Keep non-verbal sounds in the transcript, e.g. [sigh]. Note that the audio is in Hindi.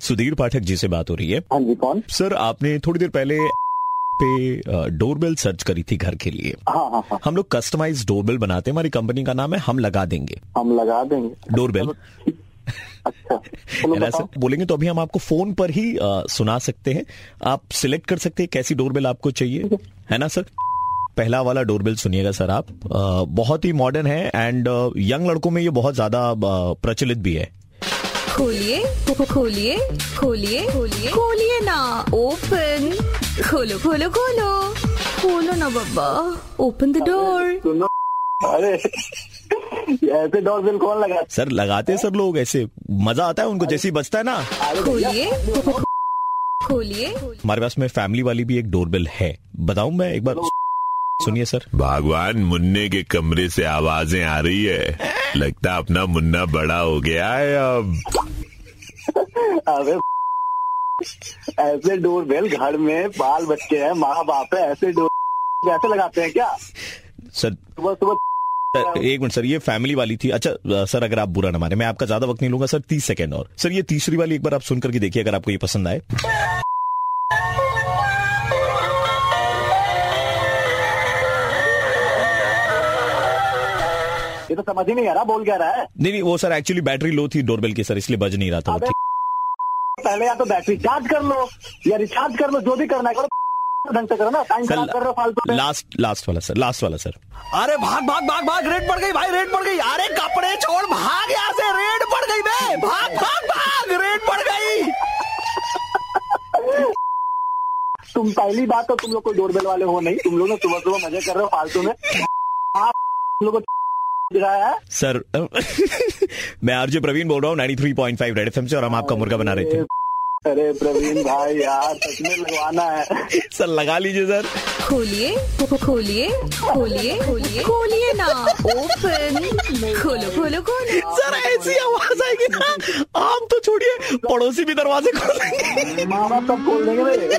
सुधीर पाठक जी से बात हो रही है। हाँ जी कौन? सर आपने थोड़ी देर पहले पे डोरबेल सर्च करी थी घर के लिए। हाँ हाँ हाँ। हम लोग कस्टमाइज डोरबेल बनाते हैं हमारी कंपनी का नाम है हम लगा देंगे। हम लगा देंगे। डोरबेल। अच्छा बताओ। सर बोलेंगे तो अभी हम आपको फ़ोन पर ही अ, सुना सकते हैं। आप सिलेक्ट कर सकते हैं कैसी डोरबेल आपको चाहिए। है। ना सर? पहला वाला डोरबेल सुनिएगा सर आप। अ, बहुत ही मॉडर्न है एंड यंग लड़कों में ये बहुत ज़्यादा प्रचलित भी है। खोलिए खोलिए खोलिए खोलिए खोलिए ना। ओपन खोलो खोलो खोलो। खोलो ना बाबा। ओपन द डोर अरे ऐसे डोरबेल कौन लगा? सर लगाते हैं सर लोग ऐसे। मज़ा आता है उनको जैसे ही बचता है ना। खोलिए। खोलिए। हमारे पास में फैमिली वाली भी एक डोरबेल है। बताऊँ मैं एक बार? सुनिए सर। भगवान मुन्ने के कमरे से आवाज़ें आ रही है। लगता है अपना मुन्ना बड़ा हो गया है अब। अबे ऐसे डोरबेल घर में बाल बच्चे हैं माँ बाप है ऐसे डोर ऐसे लगाते हैं क्या? सर सुबह सुबह एक मिनट सर ये फैमिली वाली थी। अच्छा सर अगर आप बुरा ना माने मैं आपका ज़्यादा वक्त नहीं लूँगा सर तीस सेकंड और। सर ये तीसरी वाली एक बार आप सुन करके देखिए अगर आपको ये पसंद आए। ये तो समझ ही नहीं आ रहा बोल क्या रहा है? नहीं नहीं वो सर एक्चुअली बैटरी लो थी डोरबेल की सर इसलिए बज नहीं रहा था पहले या तो बैटरी चार्ज कर लो या रिचार्ज कर लो जो भी करना है करो ढंग से करो ना टाइम खराब कर रहे हो फालतू लास्ट लास्ट वाला सर लास्ट वाला सर। अरे भाग भाग भाग भाग रेड पड़ गई भाई रेड पड़ गई। अरे कपड़े छोड़ भाग यहाँ से रेड पड़ गई बे। भाग भाग भाग रेड पड़ गई। तुम पहली बात तो तुम लोग कोई डोरबेल वाले हो नहीं तुम लोग ना सुबह सुबह मज़े कर रहे हो फालतू में। आप लोग सर [laughs] मैं आरजे प्रवीण बोल रहा हूँ 93.5 रेड एफएम से और हम आपका मुर्गा बना रहे थे। अरे प्रवीण भाई यार सच में लगवाना है। सर लगा लीजिए सर। खोलिए खोलिए खोलिए खोलिए खोलिए ना ओपन। खोलो खोलो खोलो। सर ऐसी आवाज़ आएगी ना आप तो छोड़िए पड़ोसी भी दरवाजे खोलेंगे। माँ बाप सब खोल देंगे।